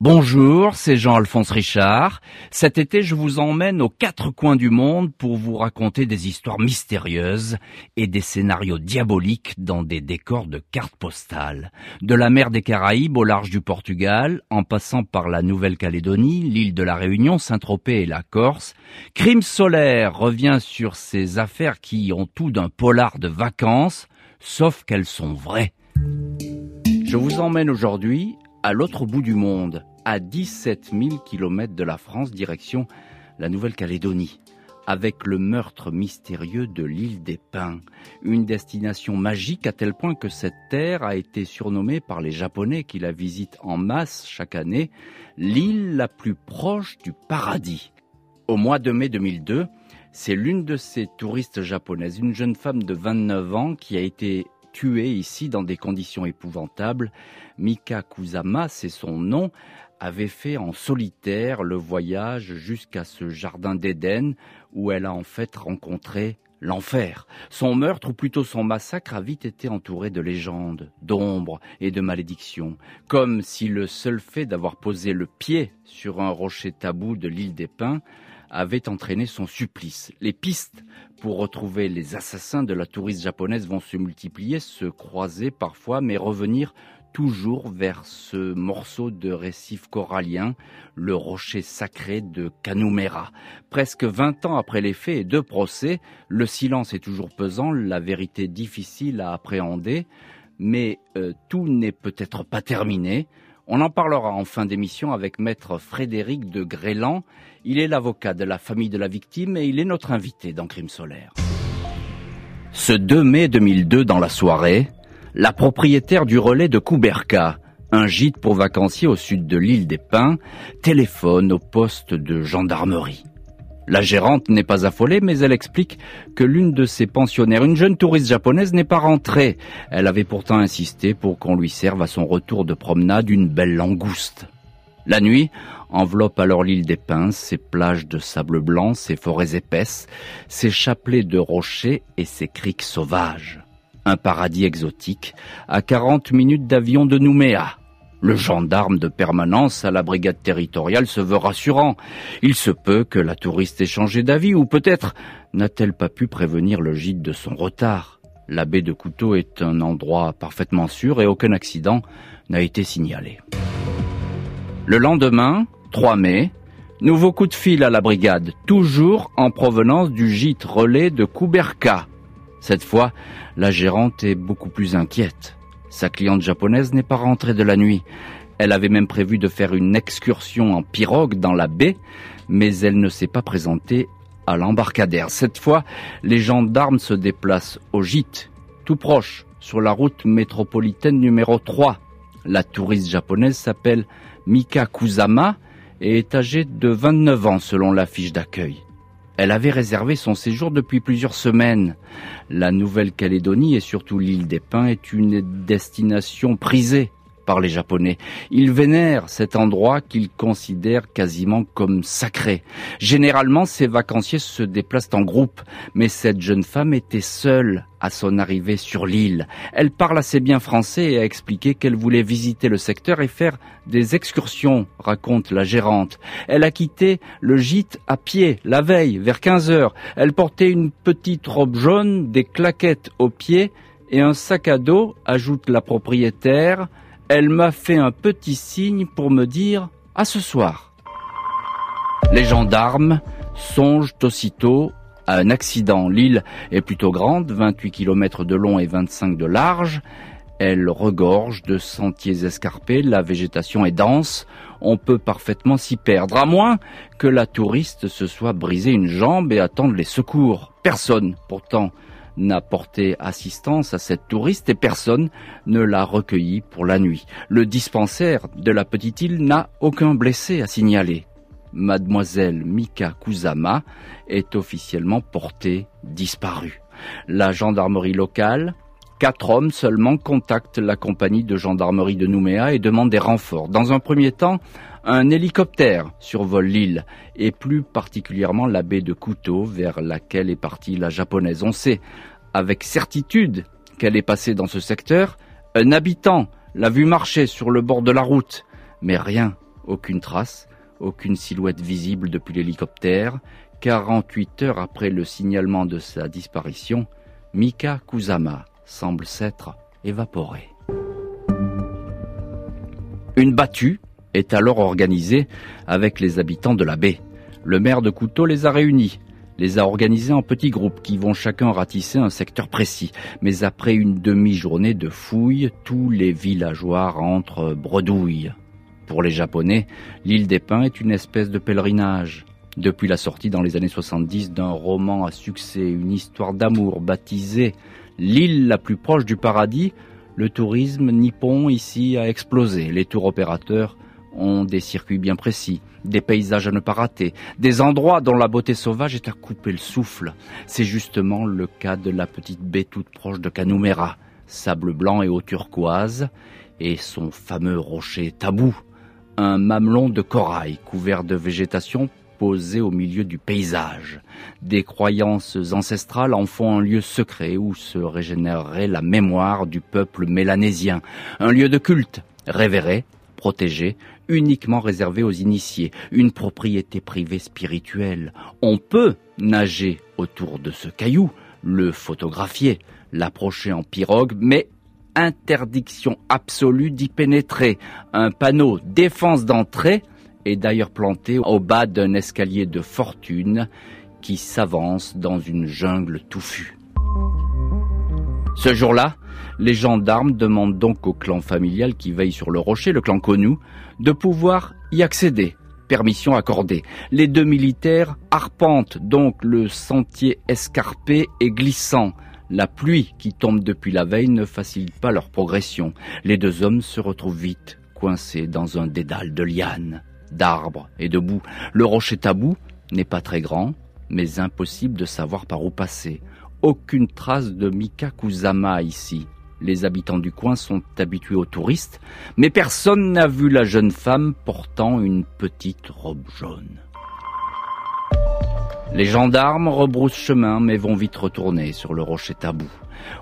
Bonjour, c'est Jean-Alphonse Richard. Cet été, je vous emmène aux quatre coins du monde pour vous raconter des histoires mystérieuses et des scénarios diaboliques dans des décors de cartes postales. De la mer des Caraïbes au large du Portugal, en passant par la Nouvelle-Calédonie, l'île de la Réunion, Saint-Tropez et la Corse, Crime solaire revient sur ces affaires qui ont tout d'un polar de vacances, sauf qu'elles sont vraies. Je vous emmène aujourd'hui à l'autre bout du monde, à 17 000 km de la France, direction la Nouvelle-Calédonie, avec le meurtre mystérieux de l'île des Pins, une destination magique à tel point que cette terre a été surnommée par les Japonais qui la visitent en masse chaque année, l'île la plus proche du paradis. Au mois de mai 2002, c'est l'une de ces touristes japonaises, une jeune femme de 29 ans qui a été tuée ici dans des conditions épouvantables. Mika Kusama, c'est son nom, avait fait en solitaire le voyage jusqu'à ce jardin d'Éden où elle a en fait rencontré l'enfer. Son meurtre, ou plutôt son massacre, a vite été entouré de légendes, d'ombres et de malédictions, comme si le seul fait d'avoir posé le pied sur un rocher tabou de l'île des Pins avait entraîné son supplice. Les pistes pour retrouver les assassins de la touriste japonaise vont se multiplier, se croiser parfois, mais revenir toujours vers ce morceau de récif corallien, le rocher sacré de Kanumera. Presque 20 ans après les faits et deux procès, le silence est toujours pesant, la vérité difficile à appréhender, mais euh, tout n'est peut-être pas terminé. On en parlera en fin d'émission avec maître Frédéric de Grélan. Il est l'avocat de la famille de la victime et il est notre invité dans Crime solaire. Ce 2 mai 2002 dans la soirée, la propriétaire du relais de Couberca, un gîte pour vacanciers au sud de l'île des Pins, téléphone au poste de gendarmerie. La gérante n'est pas affolée, mais elle explique que l'une de ses pensionnaires, une jeune touriste japonaise, n'est pas rentrée. Elle avait pourtant insisté pour qu'on lui serve à son retour de promenade une belle langouste. La nuit enveloppe alors l'île des Pins, ses plages de sable blanc, ses forêts épaisses, ses chapelets de rochers et ses criques sauvages. Un paradis exotique, à 40 minutes d'avion de Nouméa. Le gendarme de permanence à la brigade territoriale se veut rassurant. Il se peut que la touriste ait changé d'avis ou peut-être n'a-t-elle pas pu prévenir le gîte de son retard. La baie de Couteau est un endroit parfaitement sûr et aucun accident n'a été signalé. Le lendemain, 3 mai, nouveau coup de fil à la brigade, toujours en provenance du gîte relais de Couberca. Cette fois, la gérante est beaucoup plus inquiète. Sa cliente japonaise n'est pas rentrée de la nuit. Elle avait même prévu de faire une excursion en pirogue dans la baie, mais elle ne s'est pas présentée à l'embarcadère. Cette fois, les gendarmes se déplacent au gîte, tout proche, sur la route métropolitaine numéro 3. La touriste japonaise s'appelle Mika Kusama et est âgée de 29 ans selon la fiche d'accueil. Elle avait réservé son séjour depuis plusieurs semaines. La Nouvelle-Calédonie et surtout l'île des Pins est une destination prisée par les Japonais. Ils vénèrent cet endroit qu'ils considèrent quasiment comme sacré. Généralement, ces vacanciers se déplacent en groupe, mais cette jeune femme était seule à son arrivée sur l'île. Elle parle assez bien français et a expliqué qu'elle voulait visiter le secteur et faire des excursions, raconte la gérante. Elle a quitté le gîte à pied la veille, vers 15 heures. Elle portait une petite robe jaune, des claquettes aux pieds et un sac à dos, ajoute la propriétaire, elle m'a fait un petit signe pour me dire à ce soir. Les gendarmes songent aussitôt à un accident. L'île est plutôt grande, 28 km de long et 25 de large. Elle regorge de sentiers escarpés, la végétation est dense, on peut parfaitement s'y perdre, à moins que la touriste se soit brisé une jambe et attende les secours. Personne, pourtant, n'a porté assistance à cette touriste et personne ne l'a recueillie pour la nuit. Le dispensaire de la petite île n'a aucun blessé à signaler. Mademoiselle Mika Kusama est officiellement portée disparue. La gendarmerie locale, quatre hommes seulement contactent la compagnie de gendarmerie de Nouméa et demandent des renforts. Dans un premier temps, un hélicoptère survole l'île et plus particulièrement la baie de Kuto vers laquelle est partie la japonaise. On sait avec certitude qu'elle est passée dans ce secteur. Un habitant l'a vu marcher sur le bord de la route, mais rien Aucune trace, aucune silhouette visible depuis l'hélicoptère. 48 heures après le signalement de sa disparition, Mika Kusama semble s'être évaporée. Une battue est alors organisée avec les habitants de la baie. Le maire de Couteau les a réunis, les a organisés en petits groupes qui vont chacun ratisser un secteur précis. Mais après une demi-journée de fouilles, tous les villageois rentrent bredouilles. Pour les Japonais, l'île des Pins est une espèce de pèlerinage. Depuis la sortie dans les années 70 d'un roman à succès, une histoire d'amour baptisée L'île la plus proche du paradis, le tourisme nippon ici a explosé. Les tours opérateurs ont des circuits bien précis, des paysages à ne pas rater, des endroits dont la beauté sauvage est à couper le souffle. C'est justement le cas de la petite baie toute proche de Canumera, sable blanc et eau turquoise, et son fameux rocher tabou, un mamelon de corail couvert de végétation posé au milieu du paysage. Des croyances ancestrales en font un lieu secret où se régénérerait la mémoire du peuple mélanésien, un lieu de culte, révéré, protégé, uniquement réservé aux initiés, une propriété privée spirituelle. On peut nager autour de ce caillou, le photographier, l'approcher en pirogue, mais interdiction absolue d'y pénétrer. Un panneau défense d'entrée est d'ailleurs planté au bas d'un escalier de fortune qui s'avance dans une jungle touffue. Ce jour-là, les gendarmes demandent donc au clan familial qui veille sur le rocher, le clan connu, de pouvoir y accéder. Permission accordée. Les deux militaires arpentent donc le sentier escarpé et glissant. La pluie qui tombe depuis la veille ne facilite pas leur progression. Les deux hommes se retrouvent vite coincés dans un dédale de lianes d'arbres et de boue. Le rocher tabou n'est pas très grand, mais impossible de savoir par où passer. Aucune trace de Mika Kusama ici. Les habitants du coin sont habitués aux touristes, mais personne n'a vu la jeune femme portant une petite robe jaune. Les gendarmes rebroussent chemin mais vont vite retourner sur le rocher tabou.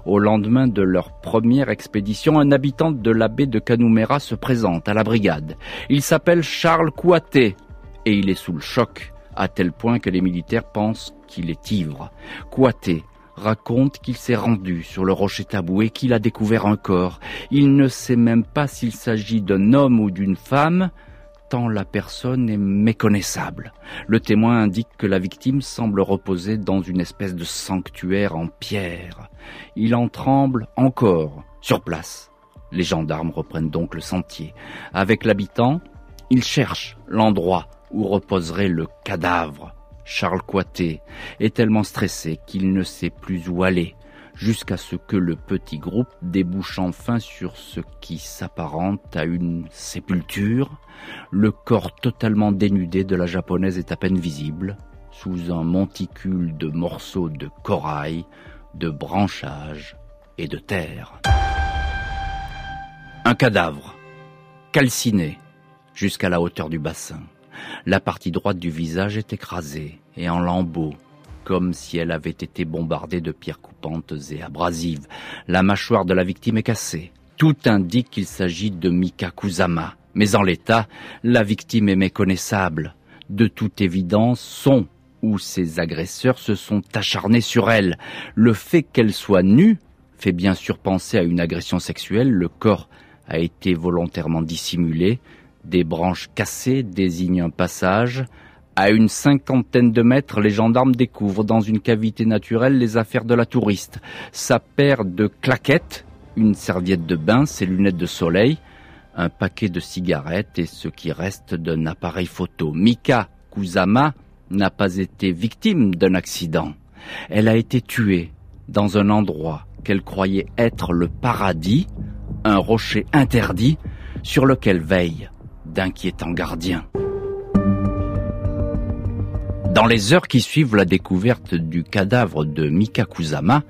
Au lendemain de leur première expédition, un habitant de la baie de Canumera se présente à la brigade. Il s'appelle Charles Kouaté et il est sous le choc, à tel point que les militaires pensent qu'il est ivre. Kouaté raconte qu'il s'est rendu sur le rocher tabou et qu'il a découvert un corps. Il ne sait même pas s'il s'agit d'un homme ou d'une femme, tant la personne est méconnaissable. Le témoin indique que la victime semble reposer dans une espèce de sanctuaire en pierre. Il en tremble encore sur place. Les gendarmes reprennent donc le sentier. Avec l'habitant, ils cherchent l'endroit où reposerait le cadavre. Charles Coité est tellement stressé qu'il ne sait plus où aller jusqu'à ce que le petit groupe débouche enfin sur ce qui s'apparente à une sépulture. Le corps totalement dénudé de la japonaise est à peine visible, sous un monticule de morceaux de corail, de branchages et de terre. Un cadavre, calciné, jusqu'à la hauteur du bassin. La partie droite du visage est écrasée et en lambeaux, comme si elle avait été bombardée de pierres coupantes et abrasives. La mâchoire de la victime est cassée. Tout indique qu'il s'agit de Mika Kusama. Mais en l'état, la victime est méconnaissable. De toute évidence, son ou ses agresseurs se sont acharnés sur elle. Le fait qu'elle soit nue fait bien sûr penser à une agression sexuelle. Le corps a été volontairement dissimulé. Des branches cassées désignent un passage. À une cinquantaine de mètres, les gendarmes découvrent dans une cavité naturelle les affaires de la touriste. Sa paire de claquettes, une serviette de bain, ses lunettes de soleil, un paquet de cigarettes et ce qui reste d'un appareil photo. Mika Kusama n'a pas été victime d'un accident. Elle a été tuée dans un endroit qu'elle croyait être le paradis, un rocher interdit sur lequel veillent d'inquiétants gardiens. Dans les heures qui suivent la découverte du cadavre de Mika Kusama,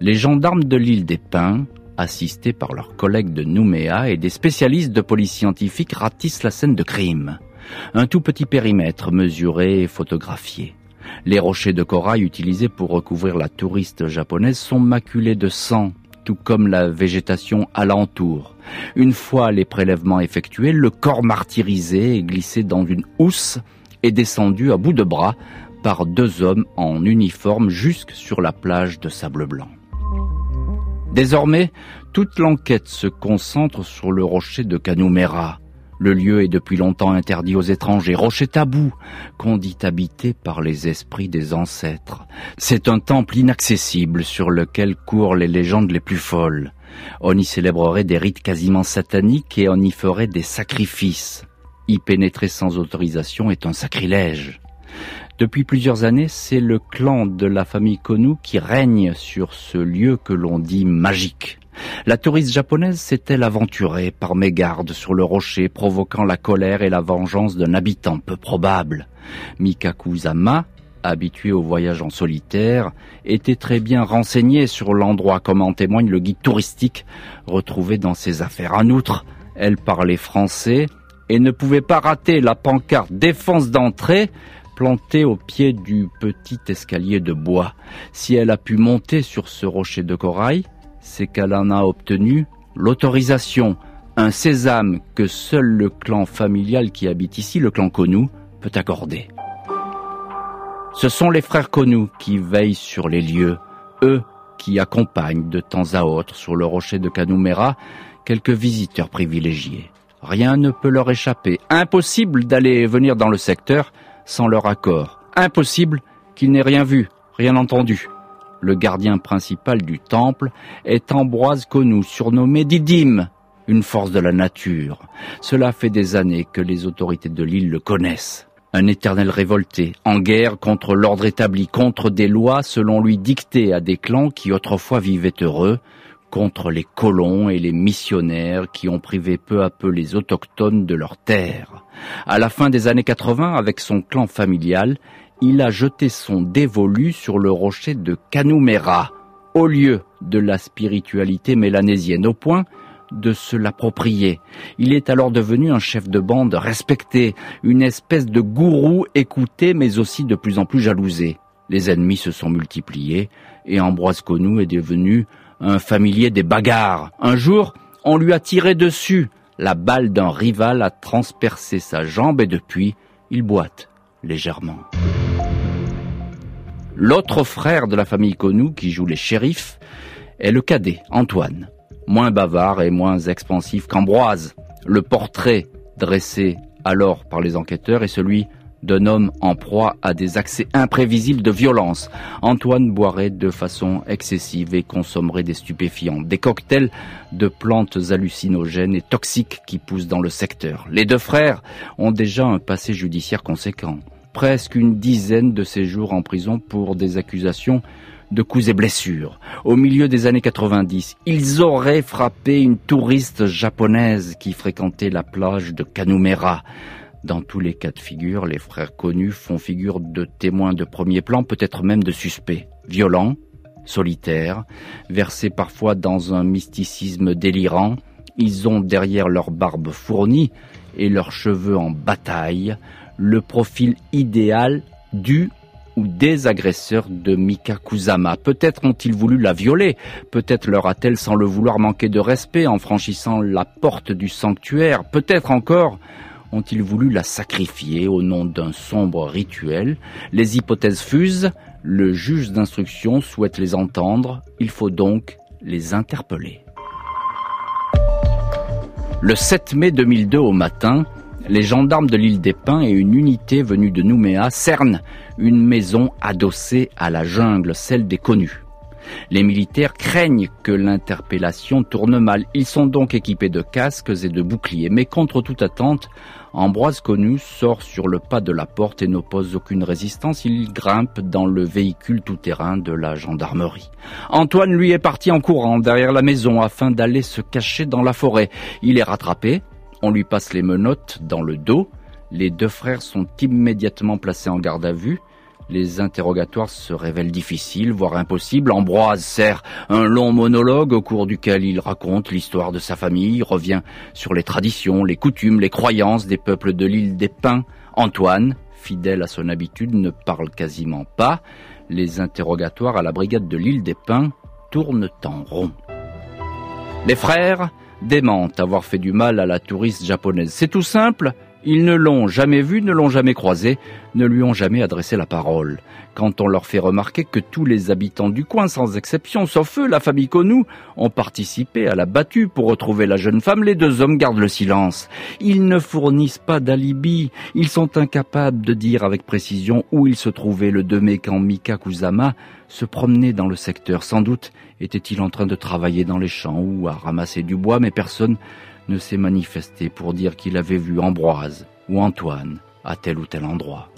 les gendarmes de l'île des Pins, assistés par leurs collègues de Nouméa et des spécialistes de police scientifique, ratissent la scène de crime. Un tout petit périmètre mesuré et photographié. Les rochers de corail utilisés pour recouvrir la touriste japonaise sont maculés de sang tout comme la végétation alentour. Une fois les prélèvements effectués, le corps martyrisé est glissé dans une housse et descendu à bout de bras par deux hommes en uniforme jusque sur la plage de sable blanc. Désormais, toute l'enquête se concentre sur le rocher de Canumera. Le lieu est depuis longtemps interdit aux étrangers, rocher tabou, qu'on dit habité par les esprits des ancêtres. C'est un temple inaccessible sur lequel courent les légendes les plus folles. On y célébrerait des rites quasiment sataniques et on y ferait des sacrifices. Y pénétrer sans autorisation est un sacrilège. Depuis plusieurs années, c'est le clan de la famille Konu qui règne sur ce lieu que l'on dit magique. La touriste japonaise s'est-elle aventurée par mégarde sur le rocher, provoquant la colère et la vengeance d'un habitant peu probable? Mikaku Zama, habitué au voyage en solitaire, était très bien renseigné sur l'endroit, comme en témoigne le guide touristique retrouvé dans ses affaires. En outre, elle parlait français et ne pouvait pas rater la pancarte défense d'entrée plantée au pied du petit escalier de bois. Si elle a pu monter sur ce rocher de corail, c'est qu'elle en a obtenu l'autorisation, un sésame que seul le clan familial qui habite ici, le clan Konou, peut accorder. Ce sont les frères Konou qui veillent sur les lieux, eux qui accompagnent de temps à autre sur le rocher de Kanumera quelques visiteurs privilégiés. Rien ne peut leur échapper. Impossible d'aller et venir dans le secteur sans leur accord. Impossible qu'ils n'aient rien vu, rien entendu. Le gardien principal du temple est Ambroise Konou, surnommé Didyme, une force de la nature. Cela fait des années que les autorités de l'île le connaissent. Un éternel révolté, en guerre contre l'ordre établi, contre des lois selon lui dictées à des clans qui autrefois vivaient heureux, contre les colons et les missionnaires qui ont privé peu à peu les autochtones de leurs terres. À la fin des années 80, avec son clan familial, il a jeté son dévolu sur le rocher de Kanumera, au lieu de la spiritualité mélanésienne, au point de se l'approprier. Il est alors devenu un chef de bande respecté, une espèce de gourou écouté mais aussi de plus en plus jalousé. Les ennemis se sont multipliés et Ambroise Conou est devenu un familier des bagarres. Un jour, on lui a tiré dessus. La balle d'un rival a transpercé sa jambe et depuis, il boite légèrement. L'autre frère de la famille Conou, qui joue les shérifs, est le cadet, Antoine. Moins bavard et moins expansif qu'Ambroise. Le portrait dressé alors par les enquêteurs est celui d'un homme en proie à des accès imprévisibles de violence. Antoine boirait de façon excessive et consommerait des stupéfiants, des cocktails de plantes hallucinogènes et toxiques qui poussent dans le secteur. Les deux frères ont déjà un passé judiciaire conséquent. Presque une dizaine de séjours en prison pour des accusations de coups et blessures. Au milieu des années 90, ils auraient frappé une touriste japonaise qui fréquentait la plage de Kanumera. Dans tous les cas de figure, les frères connus font figure de témoins de premier plan, peut-être même de suspects. Violents, solitaires, versés parfois dans un mysticisme délirant, ils ont derrière leur barbe fournie et leurs cheveux en bataille le profil idéal du ou des agresseurs de Mika Kusama. Peut-être ont-ils voulu la violer, peut-être leur a-t-elle sans le vouloir manqué de respect en franchissant la porte du sanctuaire, peut-être encore ont-ils voulu la sacrifier au nom d'un sombre rituel Les hypothèses fusent, le juge d'instruction souhaite les entendre, il faut donc les interpeller. Le 7 mai 2002 au matin, les gendarmes de l'île des Pins et une unité venue de Nouméa cernent une maison adossée à la jungle, celle des connus. Les militaires craignent que l'interpellation tourne mal. Ils sont donc équipés de casques et de boucliers. Mais contre toute attente, Ambroise Connu sort sur le pas de la porte et n'oppose aucune résistance. Il grimpe dans le véhicule tout-terrain de la gendarmerie. Antoine, lui, est parti en courant derrière la maison afin d'aller se cacher dans la forêt. Il est rattrapé. On lui passe les menottes dans le dos. Les deux frères sont immédiatement placés en garde à vue. Les interrogatoires se révèlent difficiles, voire impossibles. Ambroise sert un long monologue au cours duquel il raconte l'histoire de sa famille, revient sur les traditions, les coutumes, les croyances des peuples de l'île des Pins. Antoine, fidèle à son habitude, ne parle quasiment pas. Les interrogatoires à la brigade de l'île des Pins tournent en rond. Les frères démentent avoir fait du mal à la touriste japonaise. C'est tout simple, ils ne l'ont jamais vu, ne l'ont jamais croisé, ne lui ont jamais adressé la parole. Quand on leur fait remarquer que tous les habitants du coin, sans exception, sauf eux, la famille Konou, ont participé à la battue pour retrouver la jeune femme, les deux hommes gardent le silence. Ils ne fournissent pas d'alibi. Ils sont incapables de dire avec précision où il se trouvait le 2 mai quand Mika Kusama se promenait dans le secteur. Sans doute était-il en train de travailler dans les champs ou à ramasser du bois, mais personne ne s'est manifesté pour dire qu'il avait vu Ambroise ou Antoine à tel ou tel endroit.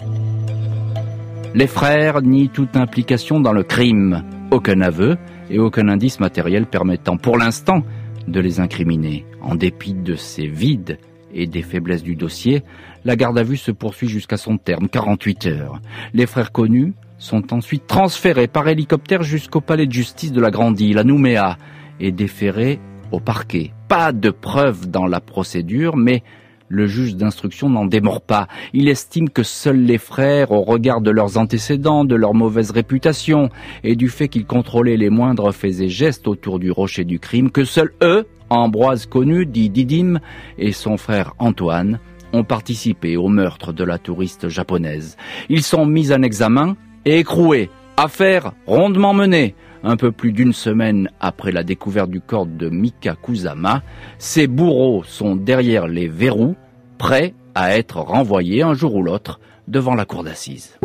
Les frères nient toute implication dans le crime, aucun aveu et aucun indice matériel permettant pour l'instant de les incriminer. En dépit de ces vides et des faiblesses du dossier, la garde à vue se poursuit jusqu'à son terme, 48 heures. Les frères connus sont ensuite transférés par hélicoptère jusqu'au palais de justice de la Grande Île, à Nouméa, et déférés au parquet. Pas de preuves dans la procédure, mais le juge d'instruction n'en démord pas. Il estime que seuls les frères, au regard de leurs antécédents, de leur mauvaise réputation et du fait qu'ils contrôlaient les moindres faits et gestes autour du rocher du crime, que seuls eux, Ambroise connu, dit Didim, et son frère Antoine, ont participé au meurtre de la touriste japonaise. Ils sont mis en examen et écroués. Affaire rondement menée. Un peu plus d'une semaine après la découverte du corps de Mika Kusama, ces bourreaux sont derrière les verrous, prêts à être renvoyés un jour ou l'autre devant la cour d'assises.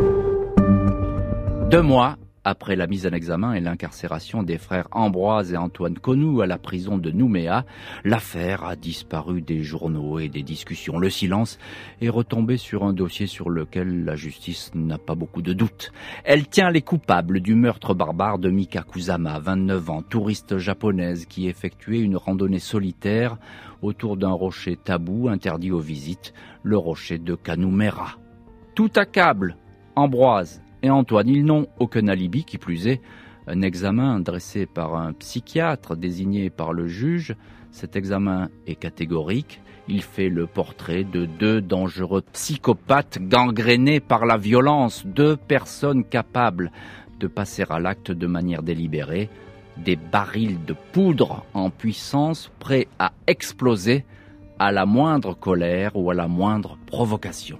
Deux mois après la mise en examen et l'incarcération des frères Ambroise et Antoine Conou à la prison de Nouméa, l'affaire a disparu des journaux et des discussions. Le silence est retombé sur un dossier sur lequel la justice n'a pas beaucoup de doutes. Elle tient les coupables du meurtre barbare de Mika Kusama, 29 ans, touriste japonaise qui effectuait une randonnée solitaire autour d'un rocher tabou interdit aux visites, le rocher de Kanumera. Tout accable Ambroise et Antoine. Ils n'ont aucun alibi, qui plus est, un examen dressé par un psychiatre désigné par le juge. Cet examen est catégorique. Il fait le portrait de deux dangereux psychopathes gangrénés par la violence, deux personnes capables de passer à l'acte de manière délibérée, des barils de poudre en puissance prêts à exploser à la moindre colère ou à la moindre provocation.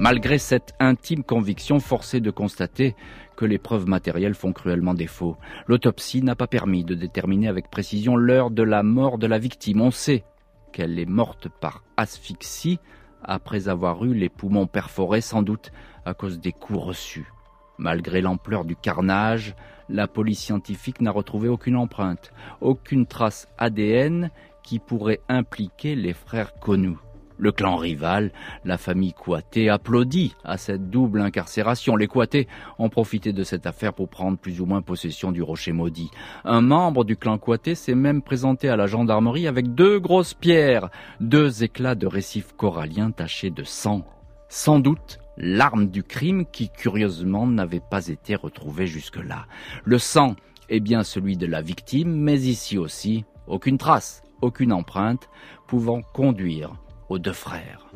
Malgré cette intime conviction, forcée de constater que les preuves matérielles font cruellement défaut. L'autopsie n'a pas permis de déterminer avec précision l'heure de la mort de la victime. On sait qu'elle est morte par asphyxie après avoir eu les poumons perforés, sans doute à cause des coups reçus. Malgré l'ampleur du carnage, la police scientifique n'a retrouvé aucune empreinte, aucune trace ADN qui pourrait impliquer les frères connus. Le clan rival, la famille Kouaté, applaudit à cette double incarcération. Les Kouaté ont profité de cette affaire pour prendre plus ou moins possession du rocher maudit. Un membre du clan Kouaté s'est même présenté à la gendarmerie avec deux grosses pierres, deux éclats de récifs coralliens tachés de sang. Sans doute l'arme du crime qui curieusement n'avait pas été retrouvée jusque-là. Le sang est bien celui de la victime, mais ici aussi, aucune trace, aucune empreinte pouvant conduire aux deux frères.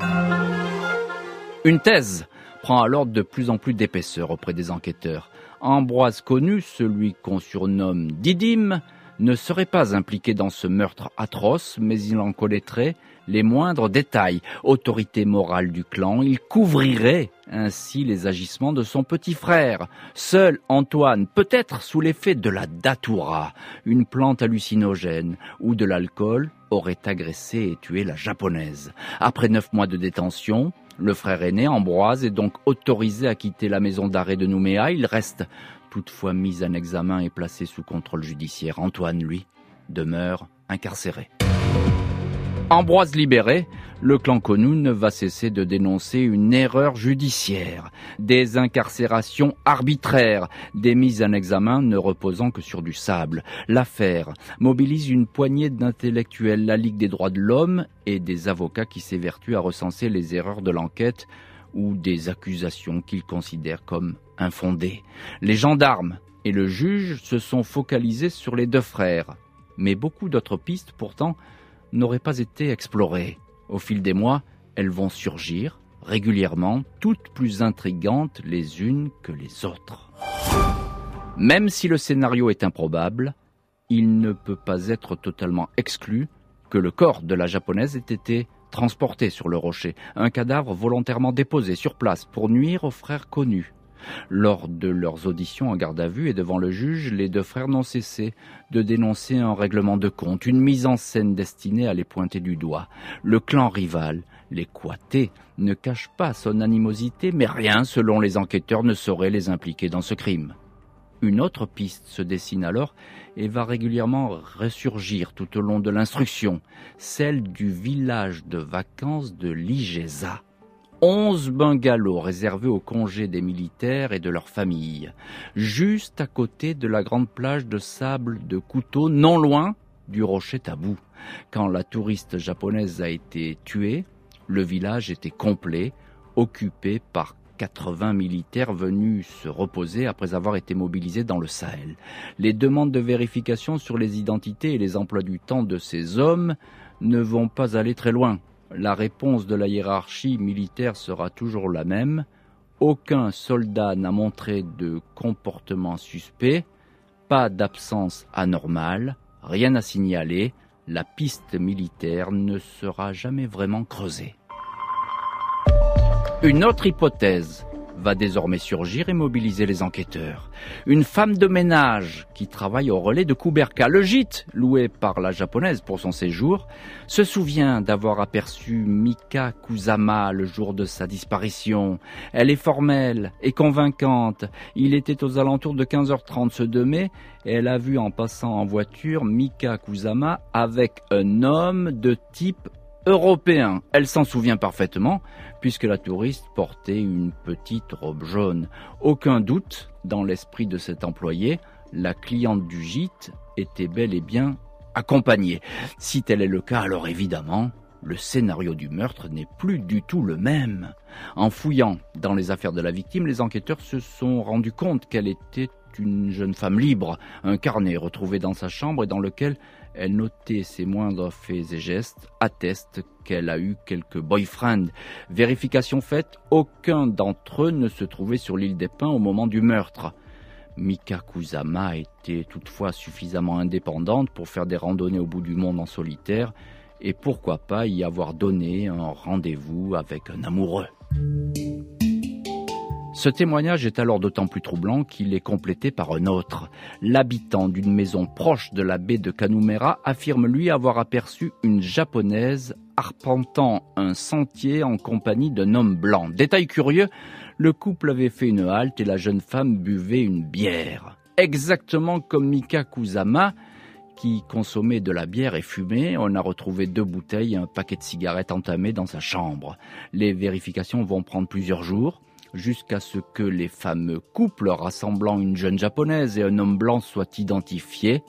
Une thèse prend alors de plus en plus d'épaisseur auprès des enquêteurs. Ambroise connu, celui qu'on surnomme Didyme, ne serait pas impliqué dans ce meurtre atroce, mais il en connaîtrait les moindres détails. Autorité morale du clan, il couvrirait ainsi les agissements de son petit frère. Seul Antoine, peut-être sous l'effet de la datura, une plante hallucinogène, ou de l'alcool, aurait agressé et tué la japonaise. Après neuf mois de détention, le frère aîné, Ambroise, est donc autorisé à quitter la maison d'arrêt de Nouméa. Il reste toutefois mis en examen et placé sous contrôle judiciaire. Antoine, lui, demeure incarcéré. Ambroise libéré, le clan Konou ne va cesser de dénoncer une erreur judiciaire, des incarcérations arbitraires, des mises en examen ne reposant que sur du sable. L'affaire mobilise une poignée d'intellectuels, la Ligue des droits de l'homme et des avocats qui s'évertuent à recenser les erreurs de l'enquête ou des accusations qu'ils considèrent comme infondées. Les gendarmes et le juge se sont focalisés sur les deux frères, mais beaucoup d'autres pistes pourtant n'auraient pas été explorées. Au fil des mois, elles vont surgir, régulièrement, toutes plus intrigantes les unes que les autres. Même si le scénario est improbable, il ne peut pas être totalement exclu que le corps de la japonaise ait été transporté sur le rocher, un cadavre volontairement déposé sur place pour nuire aux frères connus. Lors de leurs auditions en garde à vue et devant le juge, les deux frères n'ont cessé de dénoncer un règlement de compte, une mise en scène destinée à les pointer du doigt. Le clan rival, les Coatés, ne cache pas son animosité, mais rien, selon les enquêteurs, ne saurait les impliquer dans ce crime. Une autre piste se dessine alors et va régulièrement ressurgir tout au long de l'instruction, celle du village de vacances de Ligeza. Onze bungalows réservés aux congés des militaires et de leurs familles, juste à côté de la grande plage de sable de Couteau, non loin du rocher tabou. Quand la touriste japonaise a été tuée, le village était complet, occupé par 80 militaires venus se reposer après avoir été mobilisés dans le Sahel. Les demandes de vérification sur les identités et les emplois du temps de ces hommes ne vont pas aller très loin. La réponse de la hiérarchie militaire sera toujours la même. Aucun soldat n'a montré de comportement suspect, pas d'absence anormale, rien à signaler, la piste militaire ne sera jamais vraiment creusée. Une autre hypothèse va désormais surgir et mobiliser les enquêteurs. Une femme de ménage qui travaille au relais de Kuberka, le gîte loué par la japonaise pour son séjour, se souvient d'avoir aperçu Mika Kusama le jour de sa disparition. Elle est formelle et convaincante. Il était aux alentours de 15h30 ce 2 mai et elle a vu en passant en voiture Mika Kusama avec un homme de type européen. Elle s'en souvient parfaitement, puisque la touriste portait une petite robe jaune. Aucun doute, dans l'esprit de cet employé, la cliente du gîte était bel et bien accompagnée. Si tel est le cas, alors évidemment, le scénario du meurtre n'est plus du tout le même. En fouillant dans les affaires de la victime, les enquêteurs se sont rendus compte qu'elle était une jeune femme libre, un carnet retrouvé dans sa chambre et dans lequel elle notait ses moindres faits et gestes, atteste qu'elle a eu quelques boyfriends. Vérification faite, aucun d'entre eux ne se trouvait sur l'île des Pins au moment du meurtre. Mika Kusama était toutefois suffisamment indépendante pour faire des randonnées au bout du monde en solitaire et pourquoi pas y avoir donné un rendez-vous avec un amoureux. Ce témoignage est alors d'autant plus troublant qu'il est complété par un autre. L'habitant d'une maison proche de la baie de Kanumera affirme lui avoir aperçu une japonaise arpentant un sentier en compagnie d'un homme blanc. Détail curieux, le couple avait fait une halte et la jeune femme buvait une bière. Exactement comme Mika Kusama, qui consommait de la bière et fumait, on a retrouvé deux bouteilles et un paquet de cigarettes entamés dans sa chambre. Les vérifications vont prendre plusieurs jours jusqu'à ce que les fameux couples rassemblant une jeune japonaise et un homme blanc soient identifiés.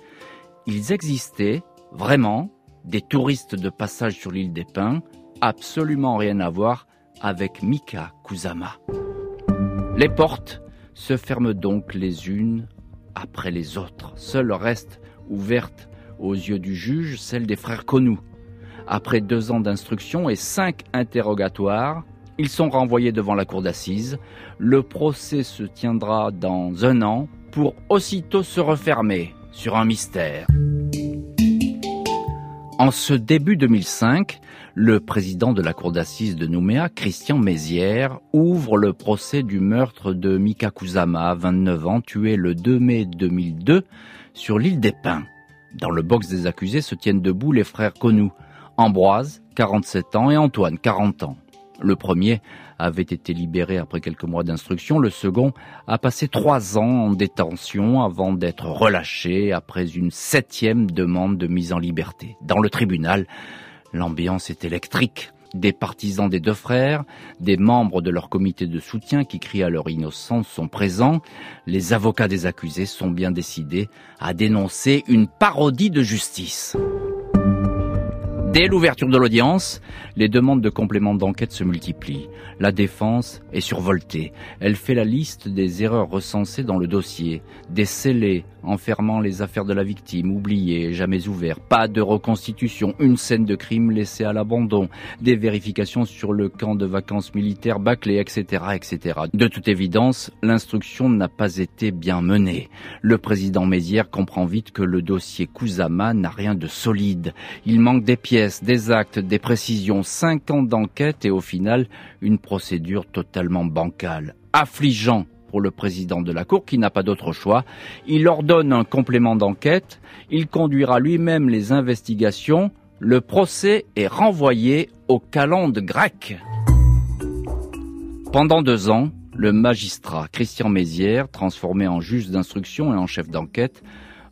Ils existaient vraiment des touristes de passage sur l'île des Pins, absolument rien à voir avec Mika Kusama. Les portes se ferment donc les unes après les autres. Seule reste ouverte aux yeux du juge celle des frères Konou. Après deux ans d'instruction et cinq interrogatoires, ils sont renvoyés devant la cour d'assises. Le procès se tiendra dans un an pour aussitôt se refermer sur un mystère. En ce début 2005, le président de la cour d'assises de Nouméa, Christian Mézières, ouvre le procès du meurtre de Mika Kusama, 29 ans, tué le 2 mai 2002 sur l'île des Pins. Dans le box des accusés se tiennent debout les frères Conou, Ambroise, 47 ans, et Antoine, 40 ans. Le premier avait été libéré après quelques mois d'instruction, le second a passé trois ans en détention avant d'être relâché après une septième demande de mise en liberté. Dans le tribunal, l'ambiance est électrique. Des partisans des deux frères, des membres de leur comité de soutien qui crient à leur innocence sont présents. Les avocats des accusés sont bien décidés à dénoncer une parodie de justice. Dès l'ouverture de l'audience, les demandes de complément d'enquête se multiplient. La défense est survoltée. Elle fait la liste des erreurs recensées dans le dossier, des scellés enfermant les affaires de la victime, oubliées, jamais ouvertes, pas de reconstitution, une scène de crime laissée à l'abandon, des vérifications sur le camp de vacances militaires bâclé, etc., etc. De toute évidence, l'instruction n'a pas été bien menée. Le président Mézières comprend vite que le dossier Kusama n'a rien de solide. Il manque des pièces, des actes, des précisions, cinq ans d'enquête et au final, une procédure totalement bancale. Affligeant pour le président de la Cour qui n'a pas d'autre choix. Il ordonne un complément d'enquête, il conduira lui-même les investigations, le procès est renvoyé au calende grec. Pendant deux ans, le magistrat Christian Mézières, transformé en juge d'instruction et en chef d'enquête,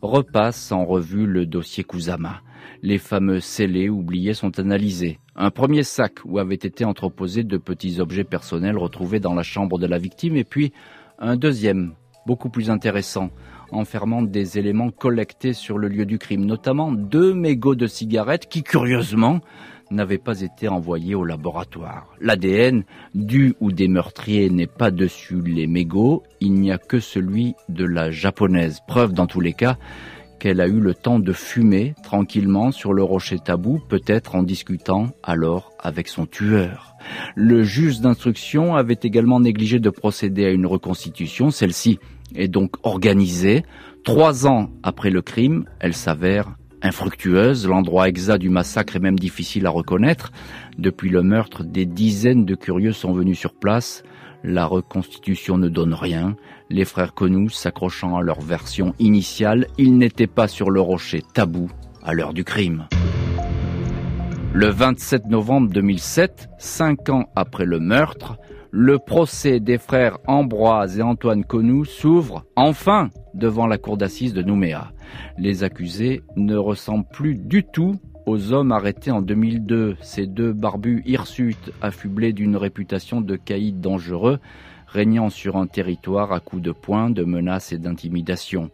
repasse en revue le dossier Kusama. Les fameux scellés oubliés sont analysés. Un premier sac où avaient été entreposés de petits objets personnels retrouvés dans la chambre de la victime et puis un deuxième, beaucoup plus intéressant, enfermant des éléments collectés sur le lieu du crime, notamment deux mégots de cigarettes qui, curieusement, n'avaient pas été envoyés au laboratoire. L'ADN du ou des meurtriers n'est pas dessus les mégots, il n'y a que celui de la japonaise. Preuve dans tous les cas qu'elle a eu le temps de fumer tranquillement sur le rocher tabou, peut-être en discutant alors avec son tueur. Le juge d'instruction avait également négligé de procéder à une reconstitution, celle-ci est donc organisée. Trois ans après le crime, elle s'avère infructueuse, l'endroit exact du massacre est même difficile à reconnaître. Depuis le meurtre, des dizaines de curieux sont venus sur place. La reconstitution ne donne rien. Les frères connus s'accrochant à leur version initiale, ils n'étaient pas sur le rocher tabou à l'heure du crime. Le 27 novembre 2007, cinq ans après le meurtre, le procès des frères Ambroise et Antoine Connou s'ouvre enfin devant la cour d'assises de Nouméa. Les accusés ne ressemblent plus du tout aux hommes arrêtés en 2002, ces deux barbus hirsutes affublés d'une réputation de caïds dangereux, régnant sur un territoire à coups de poing, de menaces et d'intimidation,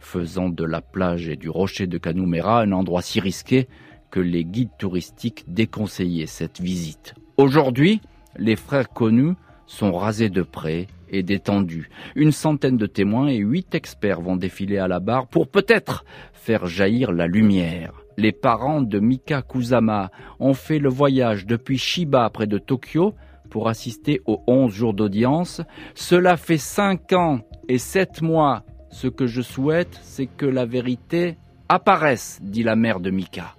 faisant de la plage et du rocher de Canoumera un endroit si risqué que les guides touristiques déconseillaient cette visite. Aujourd'hui, les frères connus sont rasés de près et détendus. Une centaine de témoins et huit experts vont défiler à la barre pour peut-être faire jaillir la lumière. Les parents de Mika Kusama ont fait le voyage depuis Shiba près de Tokyo pour assister aux onze jours d'audience. Cela fait cinq ans et sept mois. Ce que je souhaite, c'est que la vérité apparaisse, dit la mère de Mika.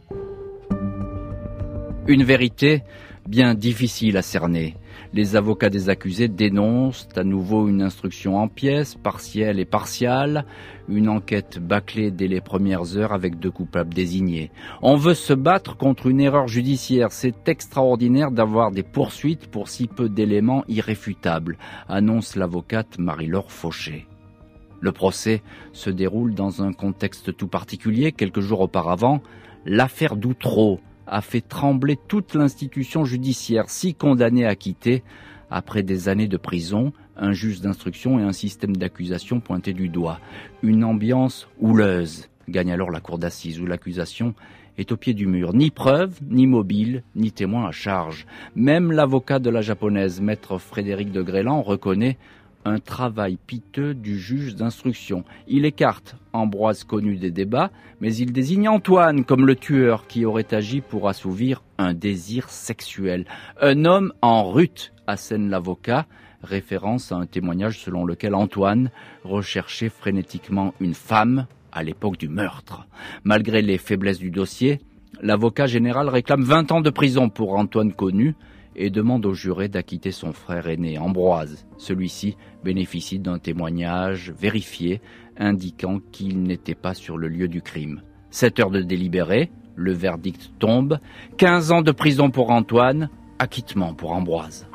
Une vérité bien difficile à cerner. Les avocats des accusés dénoncent à nouveau une instruction en pièces, partielle et partiale, une enquête bâclée dès les premières heures avec deux coupables désignés. On veut se battre contre une erreur judiciaire. C'est extraordinaire d'avoir des poursuites pour si peu d'éléments irréfutables, annonce l'avocate Marie-Laure Fauché. Le procès se déroule dans un contexte tout particulier. Quelques jours auparavant, l'affaire d'Outreau, a fait trembler toute l'institution judiciaire, si condamnée à quitter, après des années de prison, un juge d'instruction et un système d'accusation pointés du doigt. Une ambiance houleuse gagne alors la cour d'assises où l'accusation est au pied du mur. Ni preuve, ni mobile, ni témoin à charge. Même l'avocat de la japonaise, maître Frédéric de Grélan, reconnaît un travail piteux du juge d'instruction. Il écarte Ambroise connu des débats, mais il désigne Antoine comme le tueur qui aurait agi pour assouvir un désir sexuel. Un homme en rut, assène l'avocat, référence à un témoignage selon lequel Antoine recherchait frénétiquement une femme à l'époque du meurtre. Malgré les faiblesses du dossier, l'avocat général réclame 20 ans de prison pour Antoine Connu, et demande au juré d'acquitter son frère aîné, Ambroise. Celui-ci bénéficie d'un témoignage vérifié indiquant qu'il n'était pas sur le lieu du crime. Sept heures de délibéré, le verdict tombe, 15 ans de prison pour Antoine, acquittement pour Ambroise.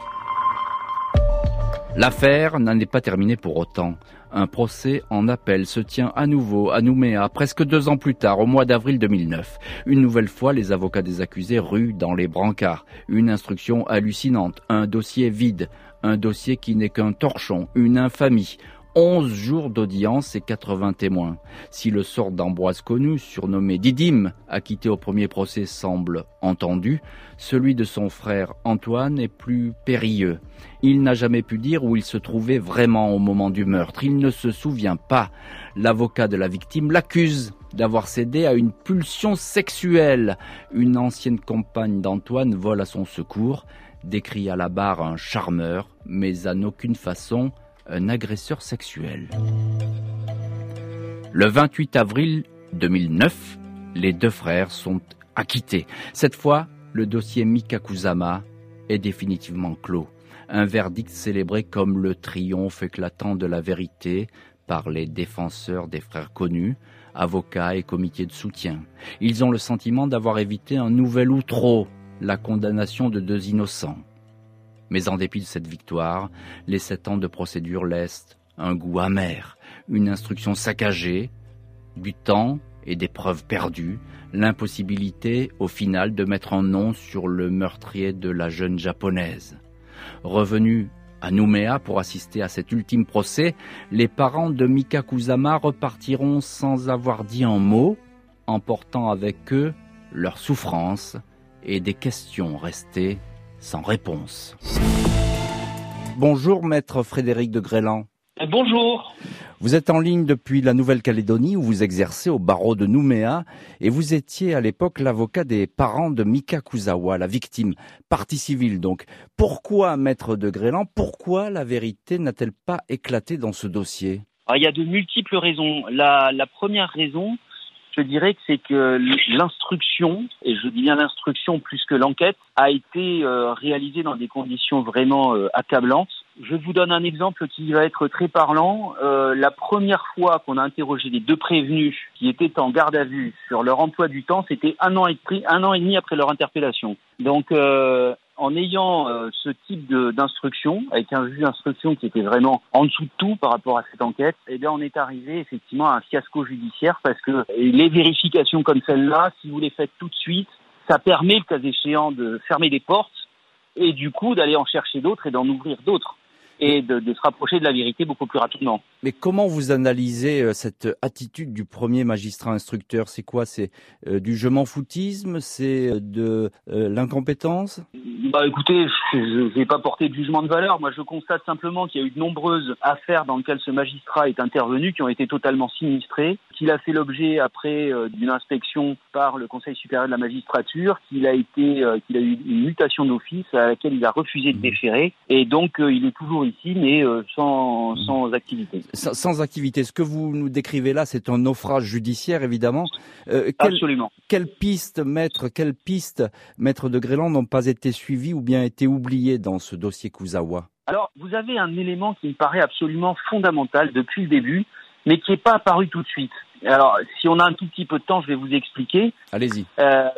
L'affaire n'en est pas terminée pour autant. Un procès en appel se tient à nouveau à Nouméa, presque deux ans plus tard, au mois d'avril 2009. Une nouvelle fois, les avocats des accusés ruent dans les brancards. Une instruction hallucinante, un dossier vide, un dossier qui n'est qu'un torchon, une infamie. 11 jours d'audience et 80 témoins. Si le sort d'Ambroise Connu, surnommé Didyme, acquitté au premier procès, semble entendu, celui de son frère Antoine est plus périlleux. Il n'a jamais pu dire où il se trouvait vraiment au moment du meurtre. Il ne se souvient pas. L'avocat de la victime l'accuse d'avoir cédé à une pulsion sexuelle. Une ancienne compagne d'Antoine vole à son secours, décrit à la barre un charmeur, mais à aucune façon un agresseur sexuel. Le 28 avril 2009, les deux frères sont acquittés. Cette fois, le dossier Mikakuzama est définitivement clos. Un verdict célébré comme le triomphe éclatant de la vérité par les défenseurs des frères connus, avocats et comités de soutien. Ils ont le sentiment d'avoir évité un nouvel outreau, la condamnation de deux innocents. Mais en dépit de cette victoire, les sept ans de procédure laissent un goût amer, une instruction saccagée, du temps et des preuves perdues, l'impossibilité au final de mettre un nom sur le meurtrier de la jeune japonaise. Revenus à Nouméa pour assister à cet ultime procès, les parents de Mika Kusama repartiront sans avoir dit un mot, emportant avec eux leur souffrance et des questions restées sans réponse. Bonjour maître Frédéric de Grélan. Bonjour. Vous êtes en ligne depuis la Nouvelle-Calédonie où vous exercez au barreau de Nouméa et vous étiez à l'époque l'avocat des parents de Mika Kuzawa, la victime, partie civile donc. Pourquoi, maître de Grélan, pourquoi la vérité n'a-t-elle pas éclaté dans ce dossier? Ah, Il y a de multiples raisons. La, la première raison, je dirais que c'est que l'instruction, et je dis bien l'instruction plus que l'enquête, a été euh, réalisée dans des conditions vraiment euh, accablantes. Je vous donne un exemple qui va être très parlant. Euh, la première fois qu'on a interrogé les deux prévenus qui étaient en garde à vue sur leur emploi du temps, c'était un an et demi, après leur interpellation. Donc, en ayant euh, ce type d'instruction, avec un juge d'instruction qui était vraiment en dessous de tout par rapport à cette enquête, eh bien on est arrivé effectivement à un fiasco judiciaire parce que les vérifications comme celle-là, si vous les faites tout de suite, ça permet, le cas échéant, de fermer des portes et du coup d'aller en chercher d'autres et d'en ouvrir d'autres et de, de, se rapprocher de la vérité beaucoup plus rapidement. Mais comment vous analysez euh, cette attitude du premier magistrat instructeur? C'est quoi? C'est euh, du je m'en foutisme? C'est euh, de l'incompétence? Bah écoutez, je vais pas porter de jugement de valeur. Moi, je constate simplement qu'il y a eu de nombreuses affaires dans lesquelles ce magistrat est intervenu qui ont été totalement sinistrées, qu'il a fait l'objet après d'une inspection par le Conseil supérieur de la magistrature, qu'il a été, qu'il a eu une mutation d'office à laquelle il a refusé de mmh. déférer, et donc il est toujours ici, mais euh, sans, mmh. sans activité. Sans, activité. Ce que vous nous décrivez là, c'est un naufrage judiciaire, évidemment. Euh, Absolument. Quelles pistes, maître, quelles pistes, maître de Gréland, n'ont pas été suivies ou bien été oubliées dans ce dossier Kuzawa Alors, vous avez un élément qui me paraît absolument fondamental depuis le début, mais qui n'est pas apparu tout de suite. Alors, si on a un tout petit peu de temps, je vais vous expliquer. Allez-y. Euh,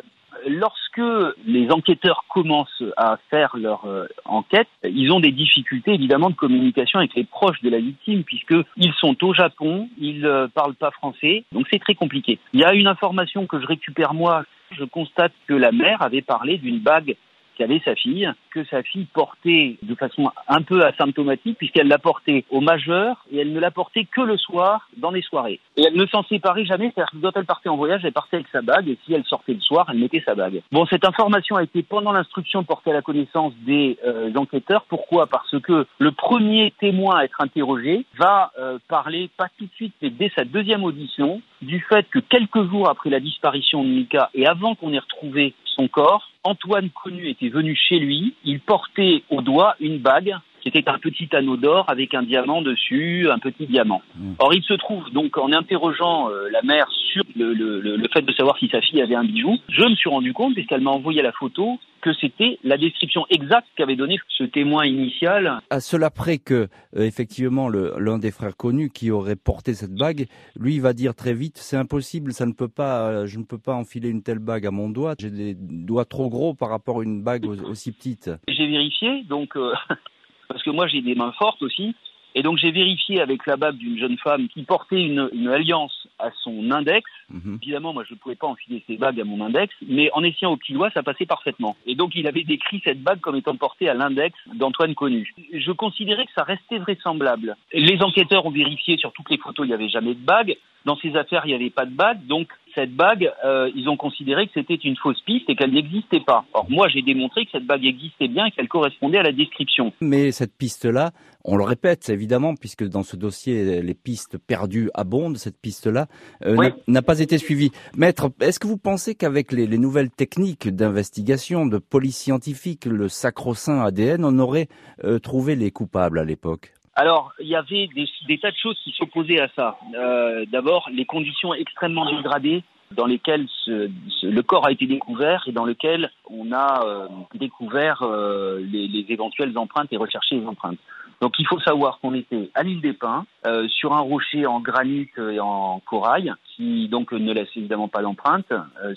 lorsque les enquêteurs commencent à faire leur euh, enquête, ils ont des difficultés évidemment de communication avec les proches de la victime puisqu'ils sont au Japon, ils ne euh, parlent pas français, donc c'est très compliqué. Il y a une information que je récupère moi, je constate que la mère avait parlé d'une bague qu'avait sa fille, que sa fille portait de façon un peu asymptomatique, puisqu'elle la portait au majeur et elle ne la portait que le soir dans les soirées. Et elle ne s'en séparait jamais, c'est-à-dire que quand elle partait en voyage, elle partait avec sa bague, et si elle sortait le soir, elle mettait sa bague. Bon, cette information a été pendant l'instruction portée à la connaissance des euh, enquêteurs. Pourquoi? Parce que le premier témoin à être interrogé va euh, parler, pas tout de suite, mais dès sa deuxième audition, du fait que quelques jours après la disparition de Mika et avant qu'on ait retrouvé son corps, Antoine Connu était venu chez lui, il portait au doigt une bague qui était un petit anneau d'or avec un diamant dessus, un petit diamant. Mmh. Or, il se trouve donc en interrogeant euh, la mère sur le, le, fait de savoir si sa fille avait un bijou, je me suis rendu compte, puisqu'elle m'a envoyé la photo, que c'était la description exacte qu'avait donnée ce témoin initial. À cela près que, euh, effectivement, l'un des frères connus qui aurait porté cette bague, lui va dire très vite, c'est impossible, ça ne peut pas, euh, je ne peux pas enfiler une telle bague à mon doigt, j'ai des doigts trop gros par rapport à une bague aussi petite. J'ai vérifié, donc parce que moi j'ai des mains fortes aussi. Et donc j'ai vérifié avec la bague d'une jeune femme qui portait une, une alliance à son index. Mhm. Évidemment, moi je ne pouvais pas enfiler ces bagues à mon index, mais en essayant au petit doigt, ça passait parfaitement. Et donc il avait décrit cette bague comme étant portée à l'index d'Antoine Connu. Je considérais que ça restait vraisemblable. Les enquêteurs ont vérifié sur toutes les photos, il n'y avait jamais de bague. Dans ces affaires, il n'y avait pas de bague, donc cette bague, euh, ils ont considéré que c'était une fausse piste et qu'elle n'existait pas. Or, moi, j'ai démontré que cette bague existait bien et qu'elle correspondait à la description. Mais cette piste-là, on le répète évidemment, puisque dans ce dossier, les pistes perdues abondent, cette piste-là euh, n'a pas été suivie. Maître, est-ce que vous pensez qu'avec les, nouvelles techniques d'investigation, de police scientifique, le sacro-saint ADN, on aurait euh, trouvé les coupables à l'époque? Alors, il y avait des, tas de choses qui s'opposaient à ça. Euh, d'abord, les conditions extrêmement dégradées dans lesquelles le corps a été découvert et dans lesquelles on a euh, découvert euh, les, éventuelles empreintes et recherché les empreintes. Donc il faut savoir qu'on était à l'île des Pins, sur un rocher en granit et en corail, qui donc ne laisse évidemment pas d'empreintes.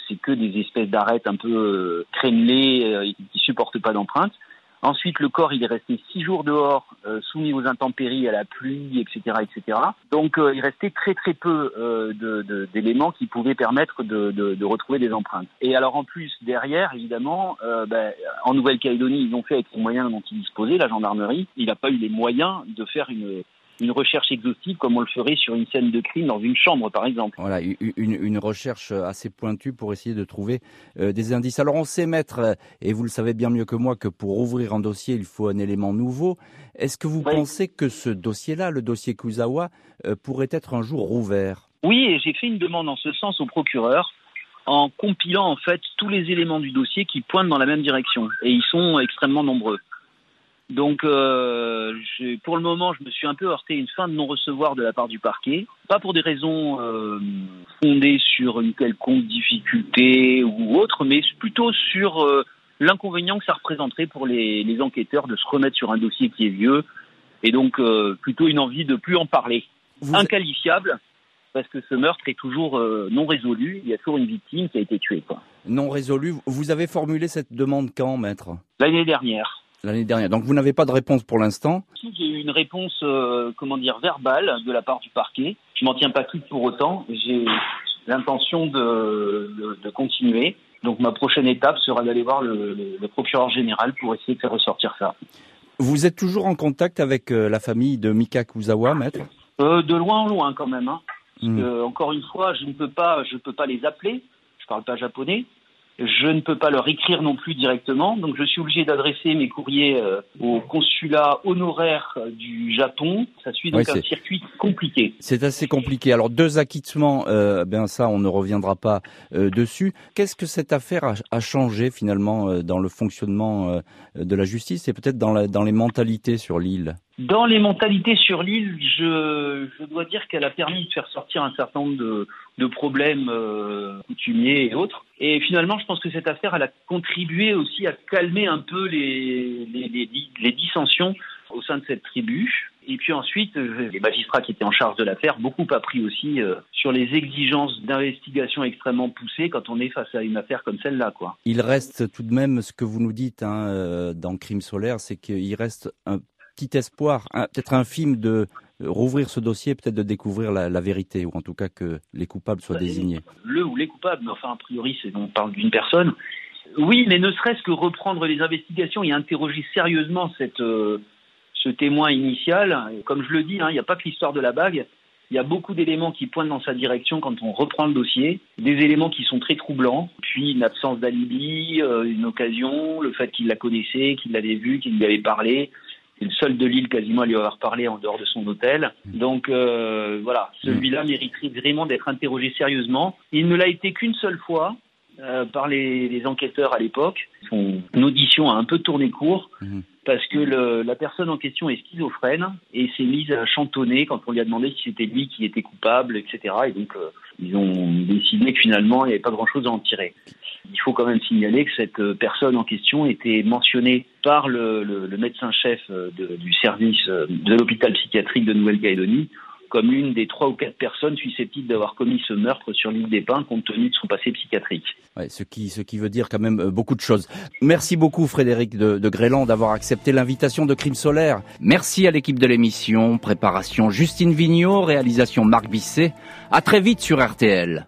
c'est que des espèces d'arêtes un peu crénelées qui supportent pas d'empreintes. Ensuite, le corps, il est resté six jours dehors, euh, soumis aux intempéries, à la pluie, etc., etc. Donc, euh, il restait très très peu euh, d'éléments qui pouvaient permettre de, de, de, retrouver des empreintes. Et alors, en plus, derrière, évidemment, ben, en Nouvelle-Calédonie, ils ont fait avec les moyens dont ils disposaient, la gendarmerie. Il n'a pas eu les moyens de faire une une recherche exhaustive comme on le ferait sur une scène de crime dans une chambre, par exemple. Voilà, une, recherche assez pointue pour essayer de trouver euh, des indices. Alors on sait, maître, euh, et vous le savez bien mieux que moi, que pour ouvrir un dossier, il faut un élément nouveau. Est-ce que vous pensez que ce dossier-là, le dossier Kuzawa, euh, pourrait être un jour rouvert? Oui, et j'ai fait une demande en ce sens au procureur en compilant en fait tous les éléments du dossier qui pointent dans la même direction. Et ils sont extrêmement nombreux. Donc, euh, pour le moment, je me suis un peu heurté à une fin de non-recevoir de la part du parquet. Pas pour des raisons euh, fondées sur une quelconque difficulté ou autre, mais plutôt sur euh, l'inconvénient que ça représenterait pour les, les, enquêteurs de se remettre sur un dossier qui est vieux. Et donc, euh, plutôt une envie de plus en parler. Inqualifiable, parce que ce meurtre est toujours euh, non résolu. Il y a toujours une victime qui a été tuée. Quoi. Non résolu. Vous avez formulé cette demande quand, maître? L'année dernière l'année dernière. Donc vous n'avez pas de réponse pour l'instant J'ai eu une réponse, euh, comment dire, verbale de la part du parquet. Je m'en tiens pas toute pour autant. J'ai l'intention de, de, continuer. Donc ma prochaine étape sera d'aller voir le, le, procureur général pour essayer de faire ressortir ça. Vous êtes toujours en contact avec euh, la famille de Mika Kuzawa, maître? Euh, De loin en loin quand même. Hein. Hmm. encore une fois, je ne peux pas, je peux pas les appeler. Je parle pas japonais. Je ne peux pas leur écrire non plus directement, donc je suis obligé d'adresser mes courriers euh, au consulat honoraire euh, du Japon. Ça suit donc un circuit compliqué. C'est assez compliqué. Alors deux acquittements, euh, ben ça on ne reviendra pas dessus. Qu'est-ce que cette affaire a, changé finalement dans le fonctionnement de la justice et peut-être dans, dans les mentalités sur l'île? Dans les mentalités sur l'île, je, je, dois dire qu'elle a permis de faire sortir un certain nombre de, de problèmes euh, coutumiers et autres. Et finalement, je pense que cette affaire, elle a contribué aussi à calmer un peu les, les, les, dissensions au sein de cette tribu. Et puis ensuite, euh, les magistrats qui étaient en charge de l'affaire, beaucoup appris aussi euh, sur les exigences d'investigation extrêmement poussées quand on est face à une affaire comme celle-là. quoi. Il reste tout de même ce que vous nous dites hein, euh, dans Crime solaire, c'est qu'il reste un petit espoir, peut-être infime de rouvrir ce dossier, peut-être de découvrir la, vérité, ou en tout cas que les coupables soient bah, désignés. Le ou les coupables, mais enfin, a priori, on parle d'une personne. Oui, mais ne serait-ce que reprendre les investigations et interroger sérieusement cette, euh, ce témoin initial. Comme je le dis, hein, il n'y a pas que l'histoire de la bague. Il y a beaucoup d'éléments qui pointent dans sa direction quand on reprend le dossier, des éléments qui sont très troublants, puis une absence d'alibi, euh, une occasion, le fait qu'il la connaissait, qu'il l'avait vue, qu'il lui avait parlé, c'est le seul de l'île quasiment à lui avoir parlé en dehors de son hôtel. Donc euh, voilà, celui-là mériterait vraiment d'être interrogé sérieusement. Il ne l'a été qu'une seule fois euh, par les, les, enquêteurs à l'époque. Son audition a un peu tourné court. Mhm. Parce que le, la personne en question est schizophrène et s'est mise à chantonner quand on lui a demandé si c'était lui qui était coupable, etc. Et donc, euh, ils ont décidé que finalement, il n'y avait pas grand-chose à en tirer. Il faut quand même signaler que cette euh, personne en question était mentionnée par le, le, le médecin-chef euh, du service euh, de l'hôpital psychiatrique de Nouvelle-Calédonie comme une des trois ou quatre personnes susceptibles d'avoir commis ce meurtre sur l'île des Pins compte tenu de son passé psychiatrique. Ouais, ce qui ce qui veut dire quand même euh, beaucoup de choses. Merci beaucoup Frédéric de, de Gréland d'avoir accepté l'invitation de Crime Solaire. Merci à l'équipe de l'émission, préparation Justine Vignot, réalisation Marc Bisset. À très vite sur RTL.